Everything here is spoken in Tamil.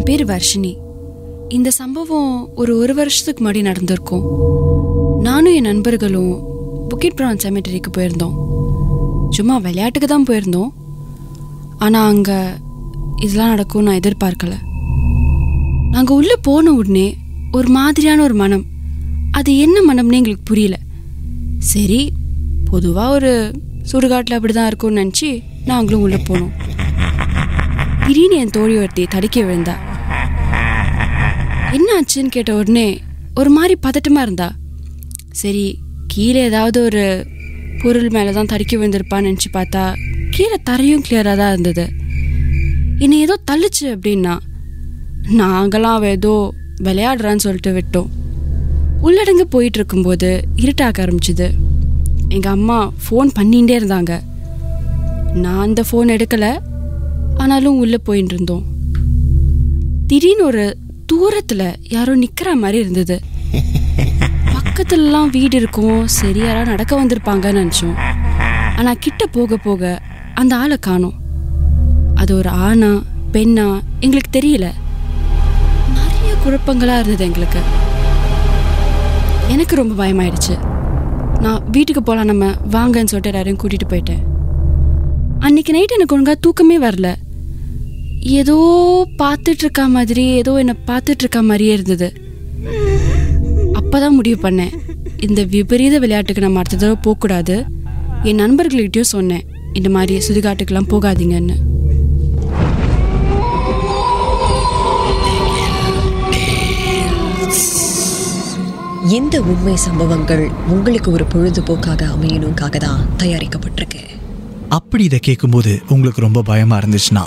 என் பேர் வர்ஷினி. இந்த சம்பவம் ஒரு ஒரு வருஷத்துக்கு முன்னாடி நடந்திருக்கும். நானும் என் நண்பர்களும் புக்கிட் ப்ரான் செமெட்டரிக்கு போயிருந்தோம். சும்மா விளையாட்டுக்கு தான் போயிருந்தோம். ஆனால் அங்கே இதெல்லாம் நடக்கும் நான் எதிர்பார்க்கல. நாங்கள் உள்ளே போன உடனே ஒரு மாதிரியான ஒரு மனம். அது என்ன மனம்னு எங்களுக்கு புரியல. சரி பொதுவாக ஒரு சுடுகாட்டில் அப்படி தான் இருக்கும்னு நினச்சி நாங்களும் உள்ளே போனோம். திடீர்னு என் தோழி ஒருத்தி தடுக்கி விழுந்தா. ஆச்சுன்னு கேட்ட உடனே ஒரு மாதிரி பதட்டமாக இருந்தா. சரி கீழே ஏதாவது ஒரு பொருள் மேலே தான் தடுக்கி விழுந்திருப்பான்னு நினச்சி பார்த்தா கீழே தரையும் கிளியராக தான் இருந்தது. என்னை ஏதோ தள்ளுச்சு அப்படின்னா நாங்களாம் ஏதோ விளையாடுறான்னு சொல்லிட்டு விட்டோம். உள்ளடங்கு போயிட்டு இருக்கும்போது இருட்டாக்க ஆரம்பிச்சுது. எங்கள் அம்மா ஃபோன் பண்ணிகிட்டே இருந்தாங்க. நான் அந்த ஃபோன் எடுக்கலை ஆனாலும் உள்ளே போயின்னு இருந்தோம். திடீர்னு ஒரு தூரத்துல யாரோ நிக்கிற மாதிரி இருந்தது. பக்கத்துலலாம் வீடு இருக்கும். சரி யாராவது நடக்க வந்திருப்பாங்கன்னு நினச்சோம். ஆனால் கிட்ட போக போக அந்த ஆளை காணோம். அது ஒரு ஆணா பெண்ணா எங்களுக்கு தெரியல. நிறைய குழப்பங்களாக இருந்தது எங்களுக்கு. எனக்கு ரொம்ப பயமாயிடுச்சு. நான் வீட்டுக்கு போகலாம் நம்ம வாங்கன்னு சொல்லிட்டு எல்லாரையும் கூட்டிகிட்டு போயிட்டேன். அன்னைக்கு நைட் எனக்கு ஒழுங்காக தூக்கமே வரல. ஏதோ பார்த்துட்டு இருக்க மாதிரி ஏதோ என்னை பார்த்துட்டு இருக்க மாதிரியே இருந்தது. அப்பதான் முடிவு பண்ணேன். இந்த விபரீத விளையாட்டுக்கு நம்ம அடுத்த தடவை போகக்கூடாது. என் நண்பர்கள்கிட்டயும் சொன்னேன் இந்த மாதிரி சுடுகாட்டுக்கெல்லாம் போகாதீங்கன்னு. இந்த உண்மை சம்பவங்கள் உங்களுக்கு ஒரு பொழுதுபோக்காக அமையணுக்காக தான் தயாரிக்கப்பட்டிருக்கு. அப்படி இதை கேட்கும்போது உங்களுக்கு ரொம்ப பயமாக இருந்துச்சுன்னா